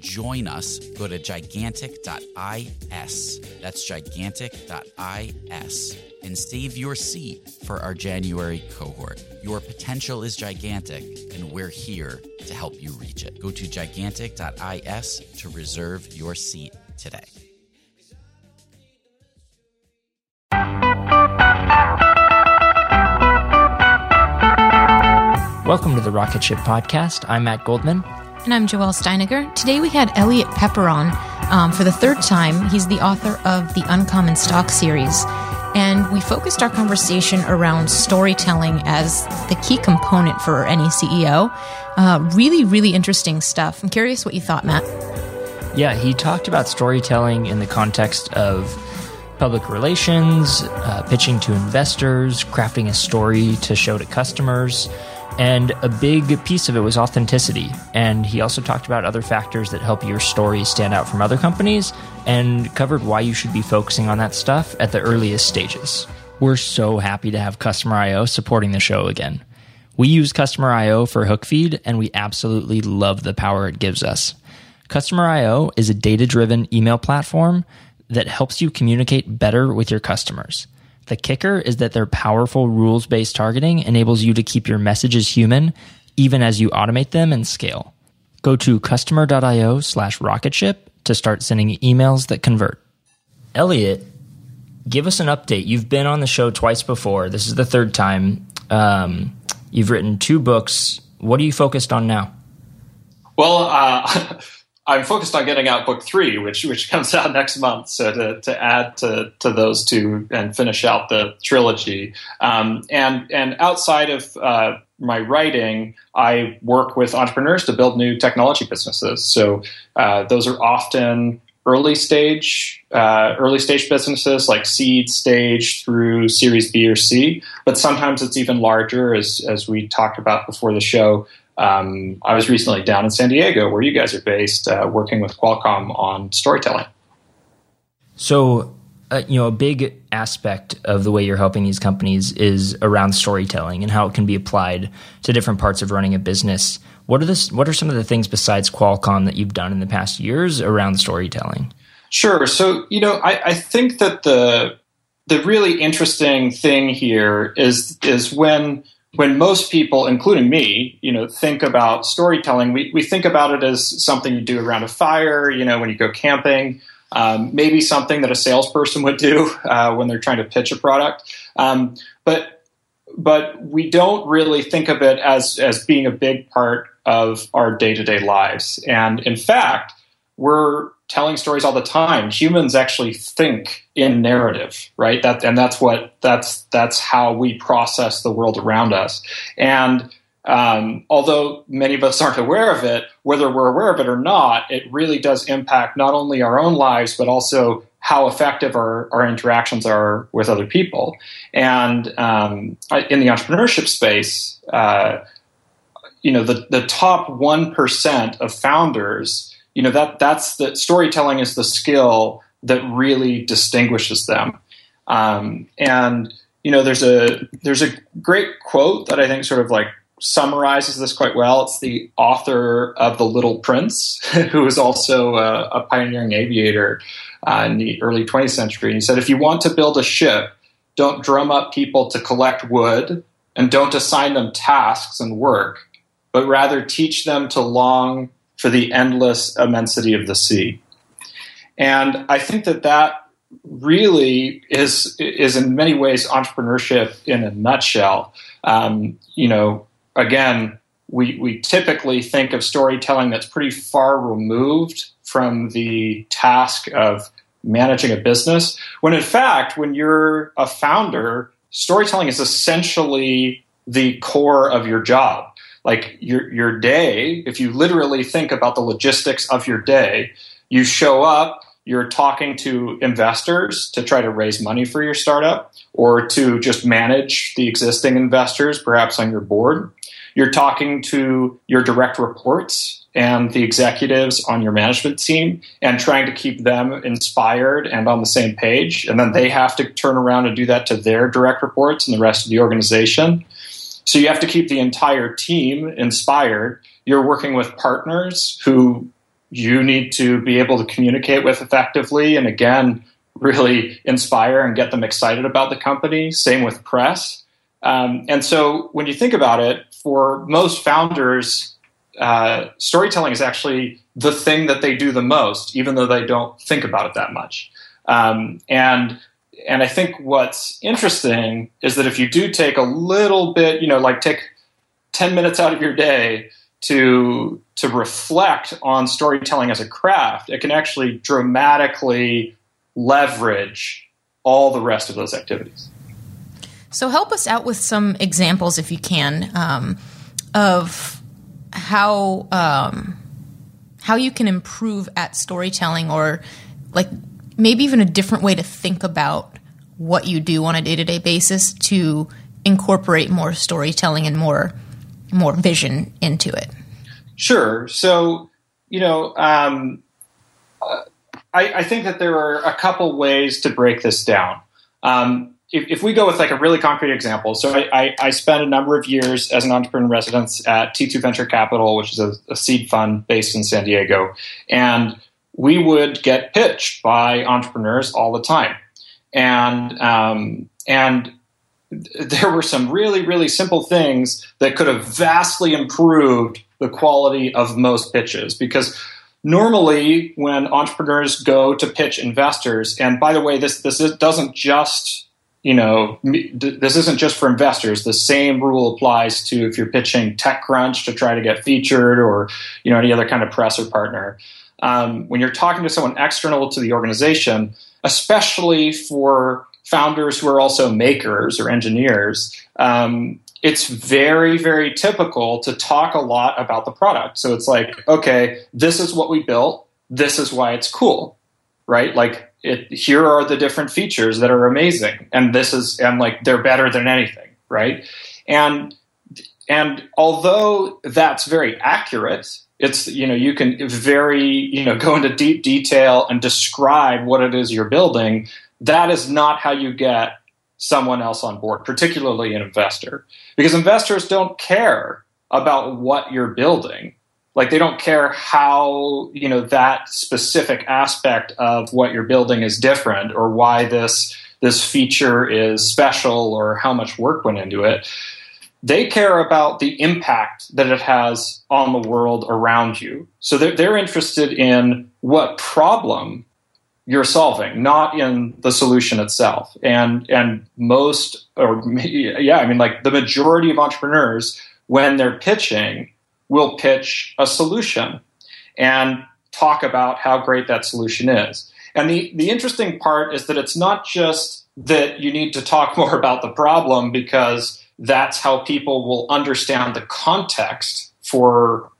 join us, go to gigantic.is. That's gigantic.is and save your seat for our January cohort. Your potential is gigantic, and we're here to help you reach it. Go to gigantic.is to reserve your seat today. Welcome to the Rocket Ship Podcast. I'm Matt Goldman. And I'm Joelle Steiniger. Today we had Eliot Peper on um, for the third time. He's the author of the Uncommon Stock series. And we focused our conversation around storytelling as the key component for any CEO. Uh, really, really interesting stuff. I'm curious what you thought, Matt. Yeah, he talked about storytelling in the context of public relations, uh, pitching to investors, crafting a story to show to customers. And a big piece of it was authenticity. And he also talked about other factors that help your story stand out from other companies and covered why you should be focusing on that stuff at the earliest stages. We're so happy to have Customer IO supporting the show again. We use Customer IO for Hookfeed and we absolutely love the power it gives us. Customer IO is a data driven email platform that helps you communicate better with your customers. The kicker is that their powerful rules based targeting enables you to keep your messages human even as you automate them and scale. Go to customer.io slash rocketship to start sending emails that convert. Eliot, give us an update. You've been on the show twice before. This is the third time. Um, you've written two books. What are you focused on now? Well, uh, I'm focused on getting out book three, which which comes out next month. So to, to add to, to those two and finish out the trilogy. Um, and and outside of uh, my writing, I work with entrepreneurs to build new technology businesses. So uh, those are often early stage uh, early stage businesses like seed stage through Series B or C. But sometimes it's even larger, as as we talked about before the show. Um, I was recently down in San Diego, where you guys are based, uh, working with Qualcomm on storytelling. So, uh, you know a big aspect of the way you're helping these companies is around storytelling and how it can be applied to different parts of running a business. What are this? What are some of the things besides Qualcomm that you've done in the past years around storytelling? Sure. So you know, I, I think that the the really interesting thing here is is when when most people, including me, you know, think about storytelling, we, we think about it as something you do around a fire, you know, when you go camping, um, maybe something that a salesperson would do uh, when they're trying to pitch a product. Um, but but we don't really think of it as as being a big part of our day to day lives. And in fact, we're telling stories all the time. Humans actually think in narrative, right? That and that's what that's that's how we process the world around us. And um, although many of us aren't aware of it, whether we're aware of it or not, it really does impact not only our own lives but also how effective our, our interactions are with other people. And um, in the entrepreneurship space, uh, you know, the, the top 1% of founders you know that that's the storytelling is the skill that really distinguishes them. Um, and you know, there's a there's a great quote that I think sort of like summarizes this quite well. It's the author of The Little Prince, who was also a, a pioneering aviator uh, in the early 20th century. And he said, if you want to build a ship, don't drum up people to collect wood and don't assign them tasks and work, but rather teach them to long for the endless immensity of the sea. And I think that that really is is in many ways entrepreneurship in a nutshell. Um, you know, again, we we typically think of storytelling that's pretty far removed from the task of managing a business. When in fact, when you're a founder, storytelling is essentially the core of your job like your your day if you literally think about the logistics of your day you show up you're talking to investors to try to raise money for your startup or to just manage the existing investors perhaps on your board. You're talking to your direct reports and the executives on your management team and trying to keep them inspired and on the same page. And then they have to turn around and do that to their direct reports and the rest of the organization so you have to keep the entire team inspired. You're working with partners who you need to be able to communicate with effectively and again, really inspire and get them excited about the company. Same with press. Um, and so when you think about it, for most founders, uh, storytelling is actually the thing that they do the most, even though they don't think about it that much. Um, and and I think what's interesting is that if you do take a little bit, you know, like take 10 minutes out of your day to to reflect on storytelling as a craft, it can actually dramatically leverage all the rest of those activities. So help us out with some examples, if you can, um, of how um, how you can improve at storytelling, or like maybe even a different way to think about what you do on a day-to-day basis to incorporate more storytelling and more more vision into it. Sure. So you know um, I, I, think that there are a couple ways to break this down. Um, if, if, we go with like a really concrete example so I, I, I, spent a number of years as an entrepreneur in residence at t2 venture capital which is a, a seed fund based in san diego and we would get pitched by entrepreneurs all the time, and um, and there were some really really simple things that could have vastly improved the quality of most pitches. Because normally when entrepreneurs go to pitch investors and by the way this this doesn't just you know this isn't just for investors. The same rule applies to if you're pitching techcrunch to try to get featured or you know any other kind of press or partner. Um, when you're talking to someone external to the organization, especially for founders who are also makers or engineers, um, it's very, very typical to talk a lot about the product. So it's like, okay, this is what we built. This is why it's cool, right? Like, it, here are the different features that are amazing, and this is, and like, they're better than anything, right? And and although that's very accurate, it's you know you can very you know go into deep detail and describe what it is you're building that is not how you get someone else on board, particularly an investor, because investors don't care about what you're building. Like they don't care how, you know, that specific aspect of what you're building is different or why this this feature is special or how much work went into it. They care about the impact that it has on the world around you. So they're, they're interested in what problem you're solving, not in the solution itself. And and most, or yeah, I mean, like the majority of entrepreneurs, when they're pitching, will pitch a solution and talk about how great that solution is. And the, the interesting part is that it's not just that you need to talk more about the problem because that's how people will understand the context for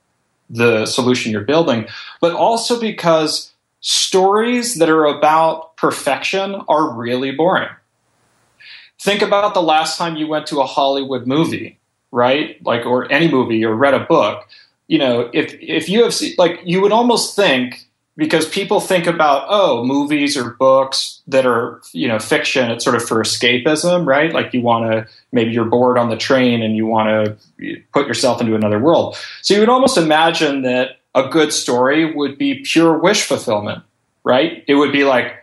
the solution you're building, but also because stories that are about perfection are really boring. Think about the last time you went to a Hollywood movie, right? Like, or any movie or read a book. You know, if if you have seen like, you would almost think because people think about oh movies or books that are you know fiction it's sort of for escapism right? Like you want to maybe you're bored on the train and you want to put yourself into another world. So you would almost imagine that a good story would be pure wish fulfillment right? It would be like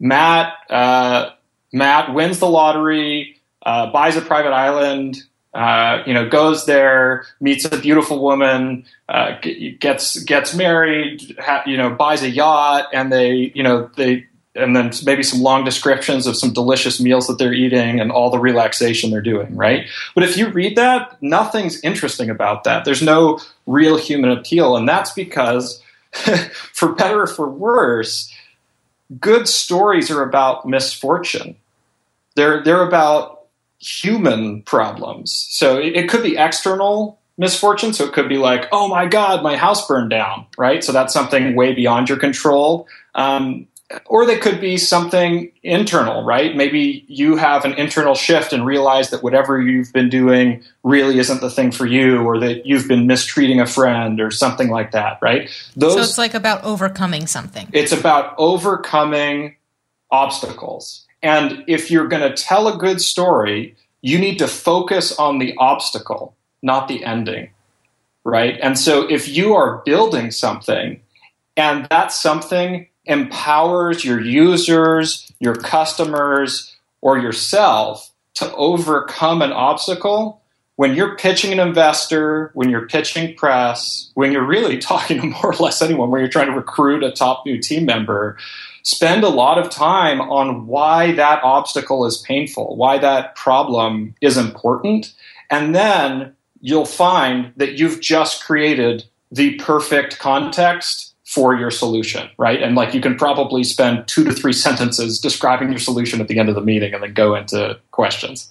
matt uh, matt wins the lottery uh, buys a private island uh, you know, goes there, meets a beautiful woman, uh, gets gets married, ha- you know, buys a yacht, and they, you know, they, and then maybe some long descriptions of some delicious meals that they're eating and all the relaxation they're doing, right? But if you read that, nothing's interesting about that. There's no real human appeal, and that's because, for better or for worse, good stories are about misfortune. They're they're about human problems. So it, it, could be external misfortune. So it could be like, oh my God, my house burned down, right? So that's something way beyond your control. Um, or they could be something internal, right? Maybe you have an internal shift and realize that whatever you've been doing really isn't the thing for you, or that you've been mistreating a friend or something like that, right? Those, so it's like about overcoming something. It's about overcoming obstacles. And if you're going to tell a good story, you need to focus on the obstacle, not the ending. Right. And so if you are building something and that something empowers your users, your customers, or yourself to overcome an obstacle, when you're pitching an investor, when you're pitching press, when you're really talking to more or less anyone, when you're trying to recruit a top new team member, spend a lot of time on why that obstacle is painful, why that problem is important. And then you'll find that you've just created the perfect context for your solution, right? And like you can probably spend two to three sentences describing your solution at the end of the meeting and then go into questions.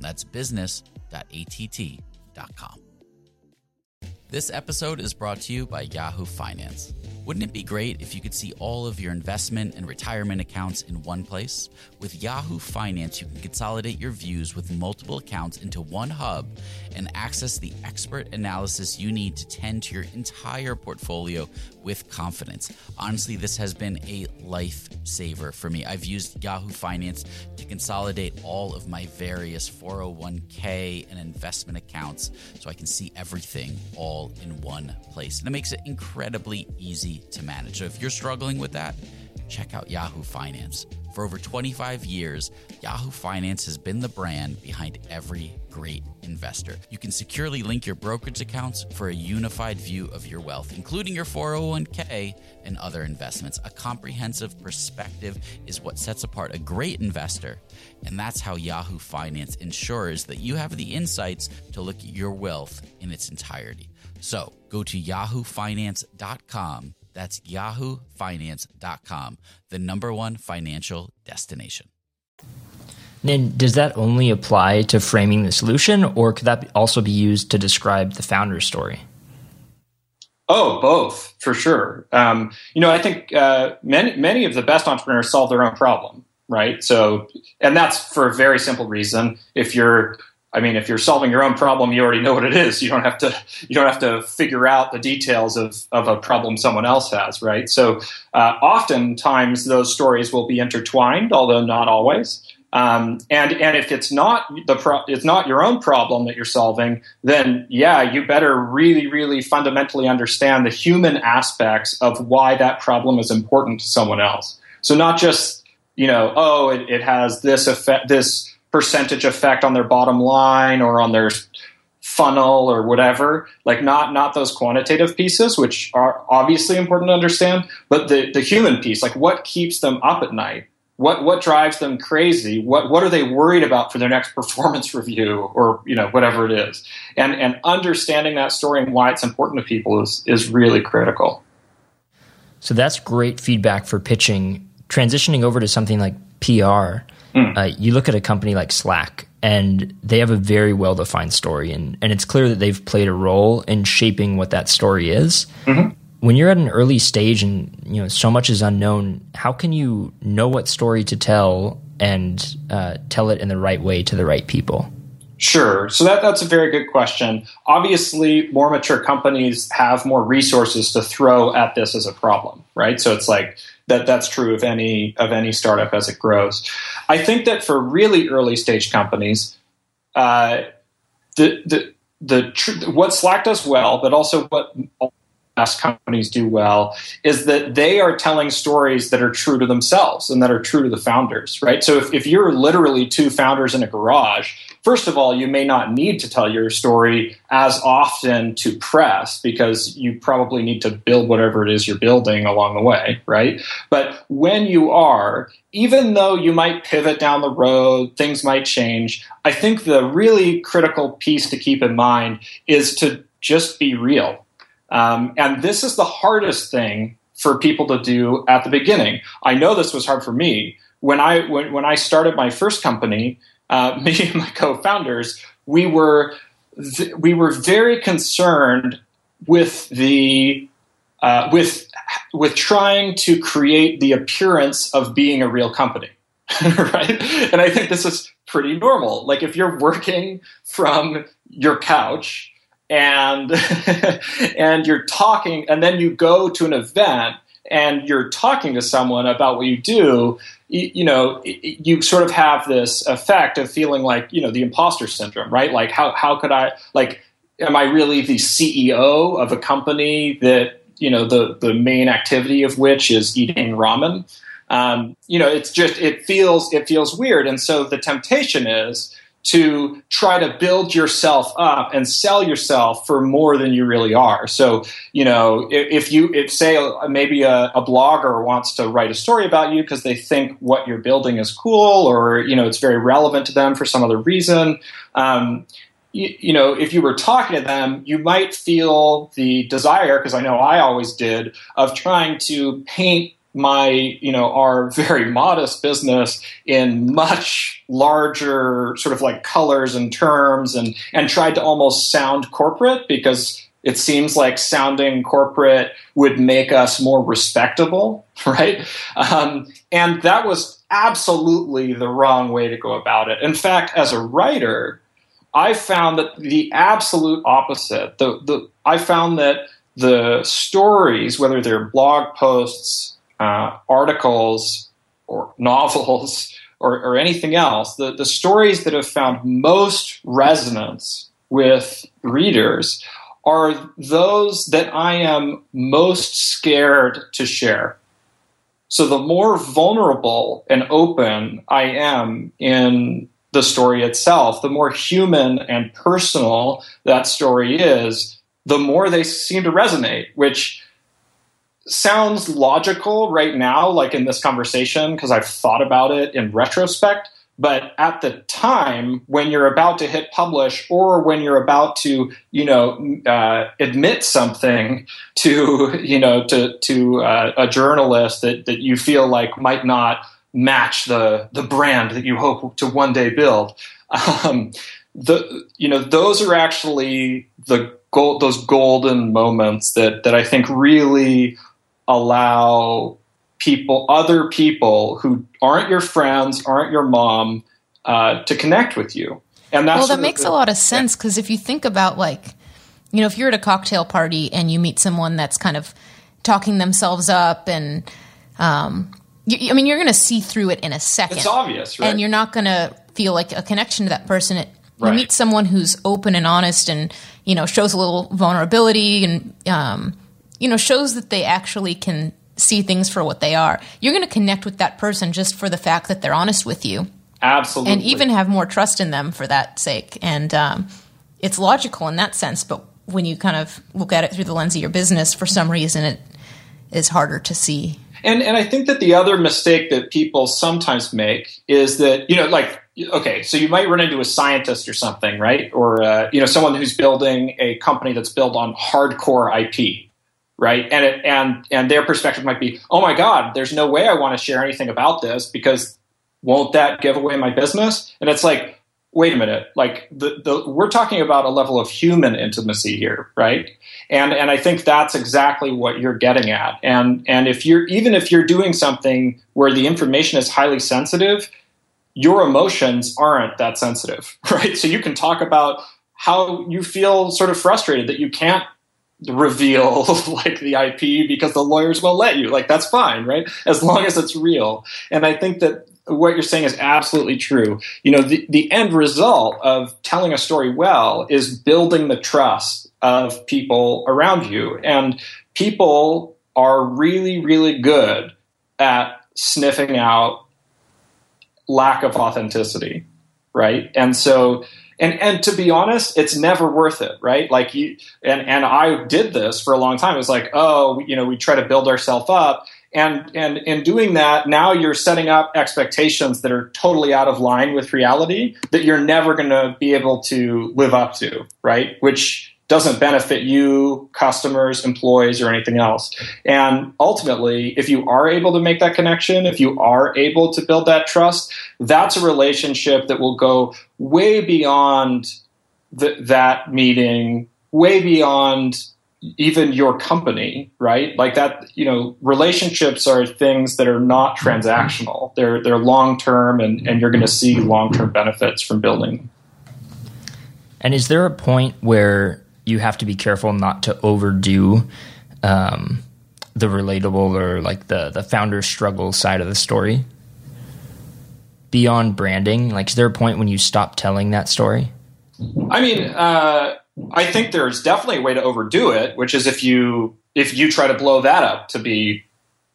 That's business.att.com. This episode is brought to you by Yahoo Finance. Wouldn't it be great if you could see all of your investment and retirement accounts in one place? With Yahoo Finance, you can consolidate your views with multiple accounts into one hub and access the expert analysis you need to tend to your entire portfolio with confidence. Honestly, this has been a lifesaver for me. I've used Yahoo Finance to consolidate all of my various 401k and investment accounts so I can see everything all in one place. And it makes it incredibly easy to manage. So if you're struggling with that, check out Yahoo Finance. For over 25 years, Yahoo Finance has been the brand behind every great investor. You can securely link your brokerage accounts for a unified view of your wealth, including your 401k and other investments. A comprehensive perspective is what sets apart a great investor, and that's how Yahoo Finance ensures that you have the insights to look at your wealth in its entirety. So go to yahoofinance.com That's yahoofinance.com, the number one financial destination. And does that only apply to framing the solution, or could that also be used to describe the founder's story? Oh, both for sure. Um, you know, I think uh, many many of the best entrepreneurs solve their own problem, right? So, and that's for a very simple reason. If you're I mean, if you're solving your own problem, you already know what it is. You don't have to you don't have to figure out the details of, of a problem someone else has, right? So, uh, oftentimes those stories will be intertwined, although not always. Um, and and if it's not the pro- it's not your own problem that you're solving, then yeah, you better really really fundamentally understand the human aspects of why that problem is important to someone else. So not just you know, oh, it, it has this effect, this percentage effect on their bottom line or on their funnel or whatever. Like not not those quantitative pieces which are obviously important to understand but the the human piece like what keeps them up at night? What what drives them crazy? What what are they worried about for their next performance review or you know whatever it is? And and understanding that story and why it's important to people is is really critical. So that's great feedback for pitching. Transitioning over to something like pr Mm. Uh, you look at a company like Slack, and they have a very well defined story, and, and it's clear that they've played a role in shaping what that story is. Mm-hmm. When you're at an early stage and you know so much is unknown, how can you know what story to tell and uh, tell it in the right way to the right people? Sure. So that, that's a very good question. Obviously, more mature companies have more resources to throw at this as a problem, right? So it's like that that's true of any of any startup as it grows. I think that for really early stage companies, uh, the the the tr- what Slack does well, but also what best companies do well is that they are telling stories that are true to themselves and that are true to the founders, right? So if, if you're literally two founders in a garage, first of all, you may not need to tell your story as often to press because you probably need to build whatever it is you're building along the way, right? But when you are, even though you might pivot down the road, things might change, I think the really critical piece to keep in mind is to just be real um, and this is the hardest thing for people to do at the beginning. I know this was hard for me when I when, when I started my first company. Uh, me and my co-founders, we were th- we were very concerned with the uh, with with trying to create the appearance of being a real company, right? And I think this is pretty normal. Like if you're working from your couch and and you're talking and then you go to an event and you're talking to someone about what you do you, you, know you sort of have this effect of feeling like you know the imposter syndrome right? Like how how could i like am i really the ceo of a company that you know the the main activity of which is eating ramen? Um, you know it's just it feels it feels weird. And so the temptation is to try to build yourself up and sell yourself for more than you really are. So, you know, if, you, if say maybe a, a, blogger wants to write a story about you because they think what you're building is cool or, you know, it's very relevant to them for some other reason. Um, you, you know, if you were talking to them, you might feel the desire, because I know I always did, of trying to paint my you know our very modest business in much larger sort of like colors and terms and and tried to almost sound corporate because it seems like sounding corporate would make us more respectable right? Um, and that was absolutely the wrong way to go about it. In fact as a writer i found that the absolute opposite. The, the i found that the stories whether they're blog posts uh, articles or novels or, or anything else, the, the stories that have found most resonance with readers are those that I am most scared to share. So the more vulnerable and open I am in the story itself, the more human and personal that story is, the more they seem to resonate, which sounds logical right now, like in this conversation, because I've thought about it in retrospect. but at the time when you're about to hit publish or when you're about to you know uh, admit something to you know to to uh, a journalist that that you feel like might not match the the brand that you hope to one day build um, the you know those are actually the gold those golden moments that that I think really allow people other people who aren't your friends aren't your mom uh, to connect with you and that's well that makes the, a lot of sense because yeah. if you think about like you know if you're at a cocktail party and you meet someone that's kind of talking themselves up and um, you, I mean, you're going to see through it in a second. It's obvious, right? And you're not going to feel like a connection to that person. It, right. You meet someone who's open and honest, and you know shows a little vulnerability, and um, you know shows that they actually can see things for what they are. You're going to connect with that person just for the fact that they're honest with you. Absolutely, and even have more trust in them for that sake. And um, it's logical in that sense, but when you kind of look at it through the lens of your business, for some reason, it is harder to see and and I think that the other mistake that people sometimes make is that you know like okay so you might run into a scientist or something right or uh, you know someone who's building a company that's built on hardcore IP right and it, and and their perspective might be oh my god there's no way I want to share anything about this because won't that give away my business and it's like wait a minute like the, the we're talking about a level of human intimacy here right and and I think that's exactly what you're getting at. And and if you're even if you're doing something where the information is highly sensitive, your emotions aren't that sensitive, right? So you can talk about how you feel sort of frustrated that you can't reveal like the IP because the lawyers won't let you. Like that's fine, right? As long as it's real. And I think that what you're saying is absolutely true. You know, the, the end result of telling a story well is building the trust of people around you. And people are really, really good at sniffing out lack of authenticity, right? And so, and and to be honest, it's never worth it, right? Like you and and I did this for a long time. It was like, oh, you know, we try to build ourselves up, and and in doing that, now you're setting up expectations that are totally out of line with reality that you're never going to be able to live up to, right? Which doesn't benefit you, customers, employees, or anything else. And ultimately, if you are able to make that connection, if you are able to build that trust, that's a relationship that will go way beyond that meeting, way beyond even your company, right? Like that, you know, relationships are things that are not transactional. They're they're long term and, and you're gonna see long term benefits from building. And is there a point where you have to be careful not to overdo um, the relatable or like the the founder struggle side of the story. Beyond branding like is there a point when you stop telling that story? I mean uh, i think there's definitely a way to overdo it which is if you if you try to blow that up to be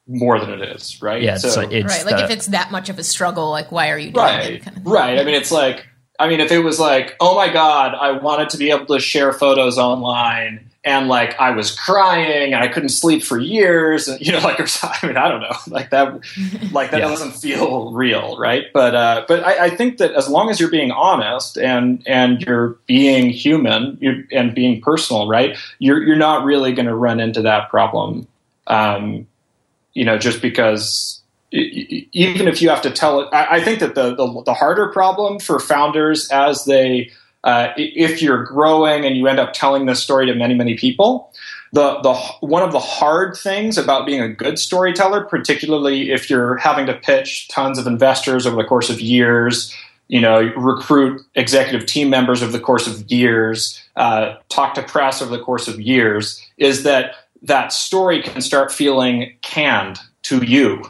more than it is right? Yeah so, it's right like the, if it's that much of a struggle like why are you doing right, it kind of right. I mean it's like I mean, if it was like, oh my God, I wanted to be able to share photos online and like I was crying and I couldn't sleep for years and you know like I mean I don't know like that like that yeah. doesn't feel real right but uh, but I, I, think that as long as you're being honest and and you're being human and being personal right you're you're not really going to run into that problem um, you know just because even if you have to tell it, I think that the, the, the harder problem for founders as they, uh, if you're growing and you end up telling this story to many, many people, the, the one of the hard things about being a good storyteller, particularly if you're having to pitch tons of investors over the course of years, you know, recruit executive team members over the course of years, uh, talk to press over the course of years, is that that story can start feeling canned to you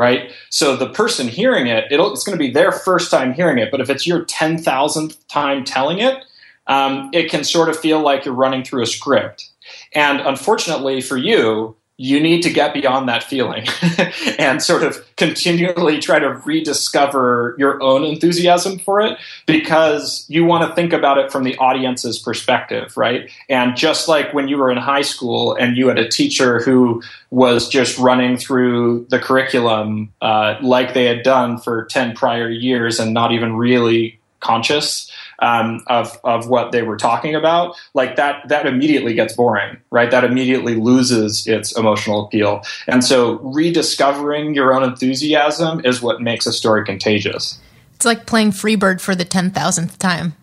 right? So the person hearing it, it's going to be their first time hearing it. But if it's your 10,000th time telling it, um, it can sort of feel like you're running through a script. And unfortunately for you, you need to get beyond that feeling and sort of continually try to rediscover your own enthusiasm for it because you want to think about it from the audience's perspective, right? And just like when you were in high school and you had a teacher who was just running through the curriculum uh, like they had done for 10 prior years and not even really conscious um, of of what they were talking about, like that that immediately gets boring, right? That immediately loses its emotional appeal. And so, rediscovering your own enthusiasm is what makes a story contagious. It's like playing Freebird for the 10,000th time.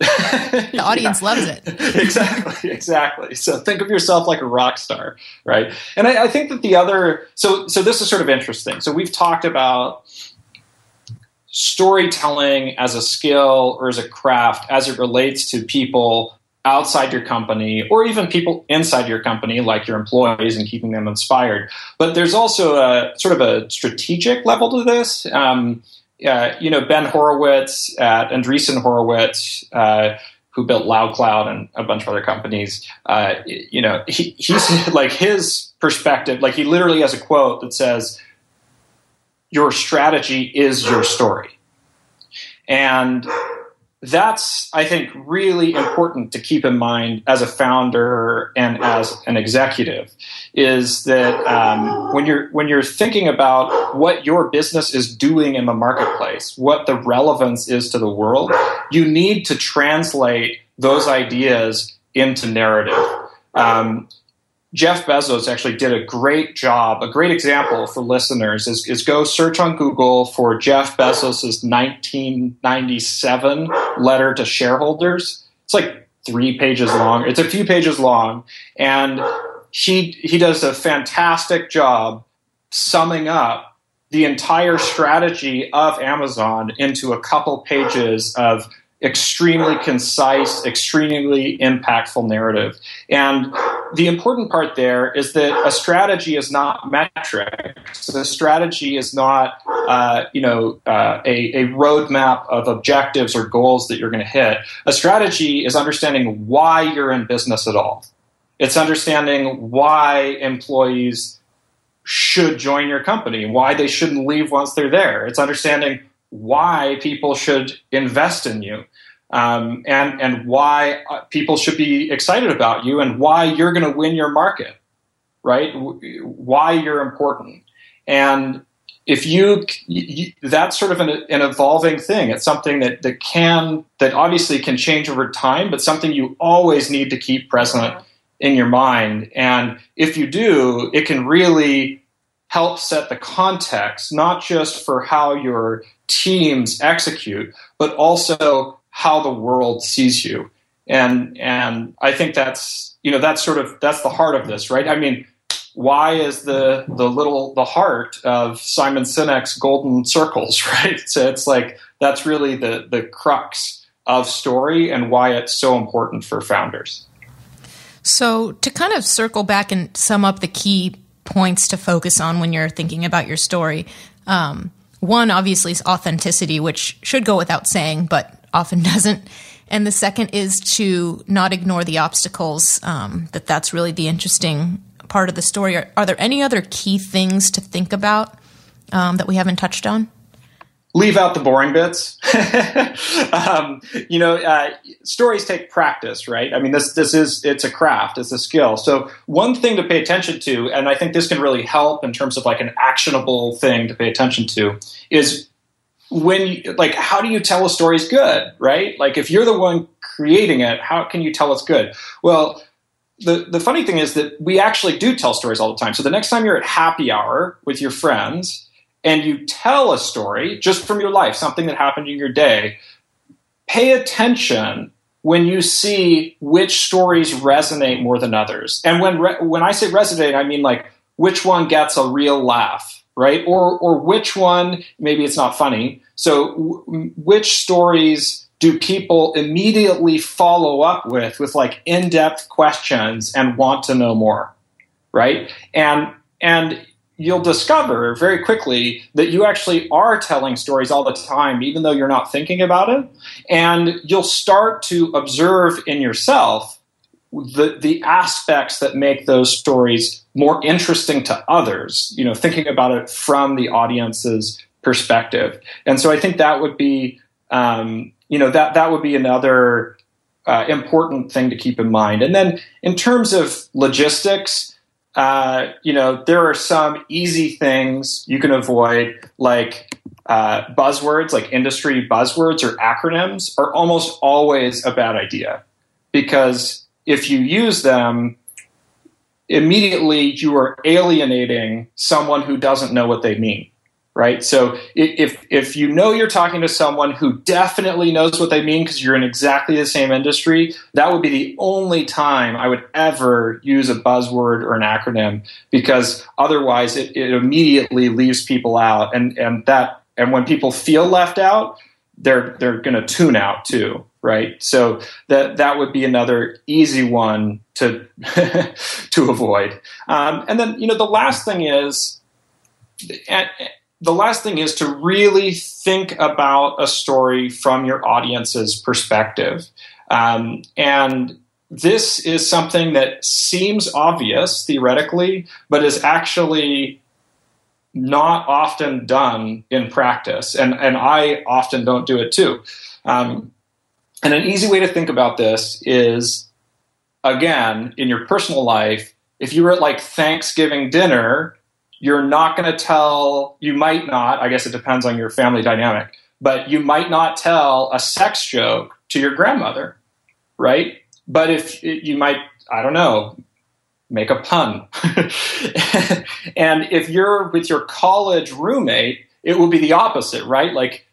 The audience loves it. exactly, exactly. So think of yourself like a rock star, right? And I, I, think that the other, so, so this is sort of interesting. So we've talked about storytelling as a skill or as a craft as it relates to people outside your company or even people inside your company like your employees and keeping them inspired but there's also a sort of a strategic level to this um, uh, you know ben horowitz at andreessen horowitz uh, who built loudcloud and a bunch of other companies uh, you know he, he's like his perspective like he literally has a quote that says your strategy is your story. And that's, I think, really important to keep in mind as a founder and as an executive. Is that um, when you're when you're thinking about what your business is doing in the marketplace, what the relevance is to the world, you need to translate those ideas into narrative. Um, Jeff Bezos actually did a great job. A great example for listeners is, is go search on Google for Jeff Bezos' 1997 letter to shareholders. It's like three pages long. It's a few pages long, and he he does a fantastic job summing up the entire strategy of Amazon into a couple pages of extremely concise, extremely impactful narrative. And the important part there is that a strategy is not metrics. The strategy is not, uh, you know, uh, a, a roadmap of objectives or goals that you're going to hit. A strategy is understanding why you're in business at all. It's understanding why employees should join your company, why they shouldn't leave once they're there. It's understanding why people should invest in you um, and and why uh, people should be excited about you and why you're going to win your market, right? Why you're important, and if you, you that's sort of an, an, evolving thing. It's something that that can that obviously can change over time, but something you always need to keep present in your mind. And if you do, it can really help set the context, not just for how your teams execute, but also how the world sees you. And and I think that's you know that's sort of that's the heart of this, right? I mean, why is the the little the heart of Simon Sinek's golden circles, right? So it's like that's really the the crux of story and why it's so important for founders. So to kind of circle back and sum up the key points to focus on when you're thinking about your story. Um, one obviously is authenticity, which should go without saying, but often doesn't. And the second is to not ignore the obstacles. Um, that that's really the interesting part of the story. Are, are there any other key things to think about um, that we haven't touched on? leave out the boring bits. um, you know, uh, stories take practice, right? I mean, this this is it's a craft, it's a skill. So one thing to pay attention to, and I think this can really help in terms of like an actionable thing to pay attention to, is when like how do you tell a story's good, right? Like if you're the one creating it, how can you tell it's good? Well. The, the funny thing is that we actually do tell stories all the time. So the next time you're at happy hour with your friends, and you tell a story just from your life, something that happened in your day, pay attention when you see which stories resonate more than others. And when re- when I say resonate, I mean like which one gets a real laugh, right? Or or which one maybe it's not funny. So w- which stories do people immediately follow up with with like in-depth questions and want to know more, right? And and you'll discover very quickly that you actually are telling stories all the time, even though you're not thinking about it. And you'll start to observe in yourself the the aspects that make those stories more interesting to others. You know, thinking about it from the audience's perspective, and so I think that would be um, you know that that would be another uh, important thing to keep in mind. And then in terms of logistics, uh, you know, there are some easy things you can avoid, like uh, buzzwords, like industry buzzwords or acronyms, are almost always a bad idea because if you use them, immediately you are alienating someone who doesn't know what they mean right? So if if you know you're talking to someone who definitely knows what they mean because you're in exactly the same industry, that would be the only time I would ever use a buzzword or an acronym because otherwise it, it immediately leaves people out and and that and when people feel left out, they're they're going to tune out too, right? So that that would be another easy one to to avoid. Um, and then you know the last thing is. The last thing is to really think about a story from your audience's perspective. Um, and this is something that seems obvious theoretically, but is actually not often done in practice. And, and I often don't do it too. Um, and an easy way to think about this is again, in your personal life, if you were at like Thanksgiving dinner you're not going to tell, you might not, I guess it depends on your family dynamic, but you might not tell a sex joke to your grandmother, right? But if you might, I don't know, make a pun. and if you're with your college roommate, it will be the opposite, right? Like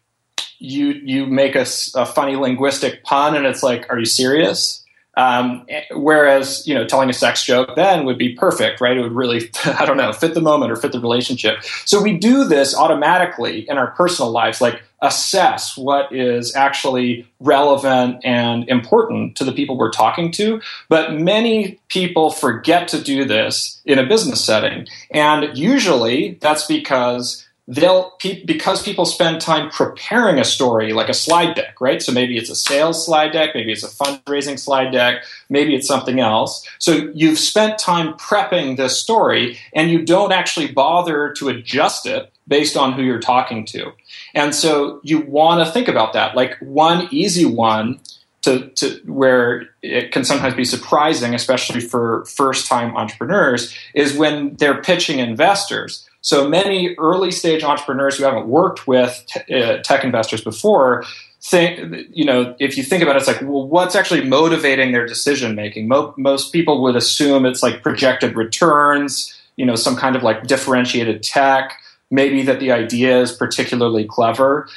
you you make a, a funny linguistic pun, and it's like, are you serious? Um, whereas, you know, telling a sex joke then would be perfect, right? It would really, I don't know, fit the moment or fit the relationship. So we do this automatically in our personal lives, like assess what is actually relevant and important to the people we're talking to. But many people forget to do this in a business setting. And usually that's because they'll because people spend time preparing a story like a slide deck right? So maybe it's a sales slide deck maybe it's a fundraising slide deck maybe it's something else. So you've spent time prepping this story and you don't actually bother to adjust it based on who you're talking to. And so you want to think about that. Like one easy one to, to where it can sometimes be surprising especially for first time entrepreneurs is when they're pitching investors so many early stage entrepreneurs who haven't worked with uh, tech investors before think, you know, if you think about it, it's like, well, what's actually motivating their decision making? Mo- most people would assume it's like projected returns, you know, some kind of like differentiated tech, maybe that the idea is particularly clever.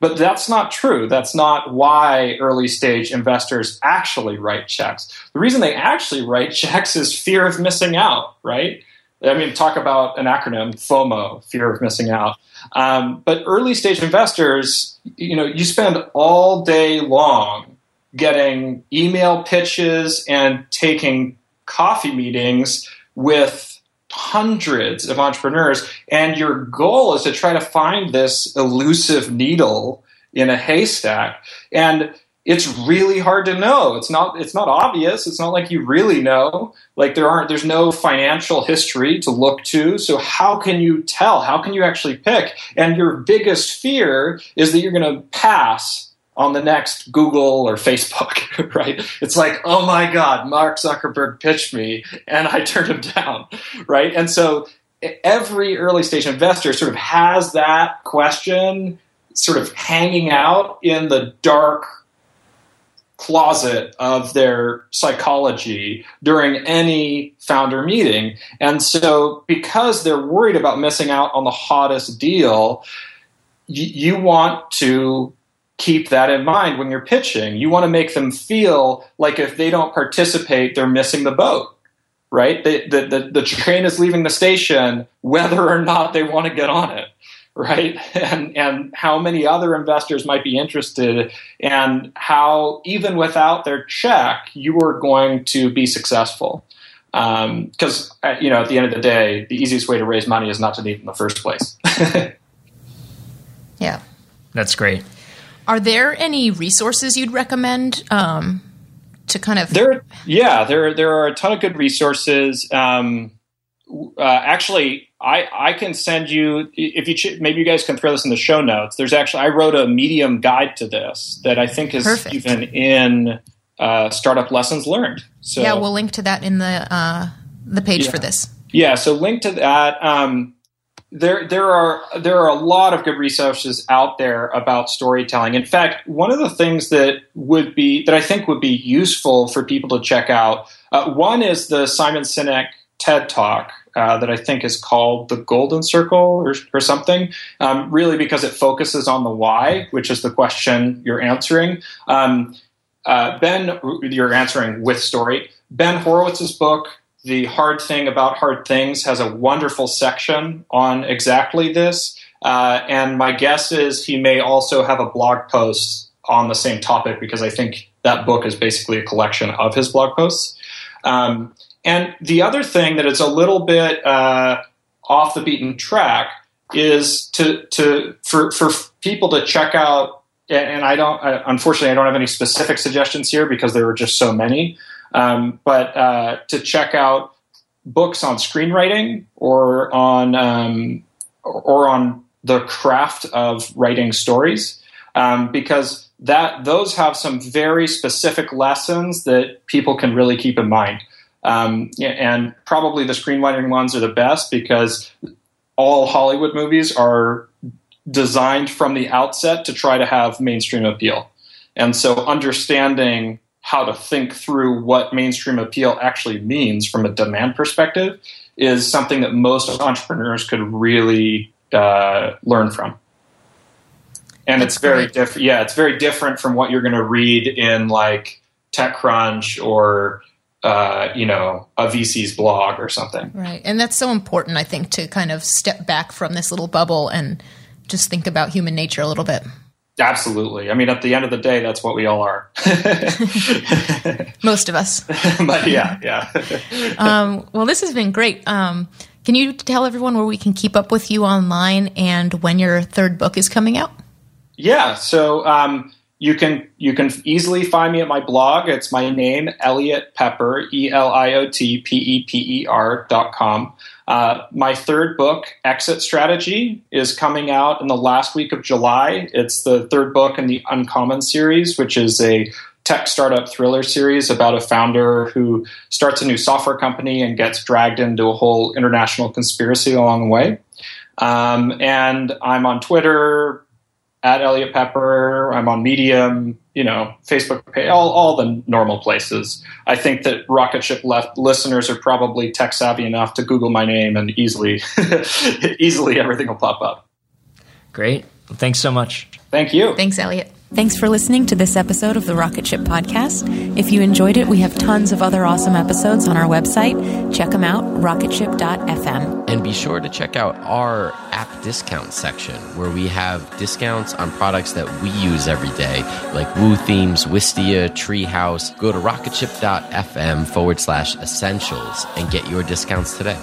But that's not true. That's not why early stage investors actually write checks. The reason they actually write checks is fear of missing out, right? I mean, talk about an acronym, FOMO, fear of missing out. Um, but early stage investors, you know, you spend all day long getting email pitches and taking coffee meetings with hundreds of entrepreneurs, and your goal is to try to find this elusive needle in a haystack. And it's really hard to know. It's not it's not obvious. It's not like you really know. Like there aren't there's no financial history to look to. So how can you tell? How can you actually pick? And your biggest fear is that you're going to pass on the next Google or Facebook, right? It's like, "Oh my god, Mark Zuckerberg pitched me and I turned him down." Right? And so every early stage investor sort of has that question sort of hanging out in the dark closet of their psychology during any founder meeting. And so, because they're worried about missing out on the hottest deal, y- you want to keep that in mind when you're pitching. You want to make them feel like if they don't participate, they're missing the boat. Right? the, the, the train is leaving the station whether or not they want to get on it right? And and how many other investors might be interested, and how even without their check, you are going to be successful. Because um, you know, at the end of the day, the easiest way to raise money is not to need in the first place. yeah, that's great. Are there any resources you'd recommend um, to kind of there yeah there there are a ton of good resources um, uh, actually I I can send you if you ch- maybe you guys can throw this in the show notes there's actually I wrote a medium guide to this that I think is Perfect. even in uh, startup lessons learned so yeah, we'll link to that in the uh, the page Yeah. for this. Yeah, so link to that. Um, there, there are there are a lot of good resources out there about storytelling. In fact, one of the things that would be that I think would be useful for people to check out. Uh, one is the Simon Sinek TED Talk uh, that I think is called the Golden Circle or, or something. Um, really, because it focuses on the why, which is the question you're answering. Um, uh, ben, you're answering with story. Ben Horowitz's book, The Hard Thing About Hard Things, has a wonderful section on exactly this. Uh, and my guess is he may also have a blog post on the same topic because I think that book is basically a collection of his blog posts. Um, and the other thing that is a little bit uh, off the beaten track is to to for for people to check out. And I don't, unfortunately, I don't have any specific suggestions here because there are just so many. Um, but uh, to check out books on screenwriting or on um, or on the craft of writing stories, um, because that those have some very specific lessons that people can really keep in mind. Um, yeah, and probably the screenwriting ones are the best because all Hollywood movies are designed from the outset to try to have mainstream appeal. And so understanding how to think through what mainstream appeal actually means from a demand perspective is something that most entrepreneurs could really uh, learn from. And That's it's very different. Yeah, it's very different from what you're going to read in like TechCrunch or uh, you know a VC's blog or something. Right. And that's so important, I think, to kind of step back from this little bubble and just think about human nature a little bit. Absolutely. I mean, at the end of the day, that's what we all are. Most of us. but yeah, yeah. Um, well, this has been great. Um, can you tell everyone where we can keep up with you online and when your third book is coming out? Yeah, so um, you can you can easily find me at my blog. It's my name, Eliot Peper, E L I O T P E P E R dot com. Uh, my third book, Exit Strategy, is coming out in the last week of July. It's the third book in the Uncommon series, which is a tech startup thriller series about a founder who starts a new software company and gets dragged into a whole international conspiracy along the way. Um, and I'm on Twitter, at Eliot Peper. I'm on Medium, you know, Facebook page, all, all the normal places. I think that Rocket Ship left listeners are probably tech savvy enough to Google my name and easily, easily everything will pop up. Great. Thanks so much. Thank you. Thanks, Eliot. Thanks for listening to this episode of the Rocket Ship Podcast. If you enjoyed it, we have tons of other awesome episodes on our website. Check them out, rocketship.fm. And be sure to check out our app discount section where we have discounts on products that we use every day, like Woo Themes, Wistia, Treehouse. Go to rocketship.fm forward slash essentials and get your discounts today.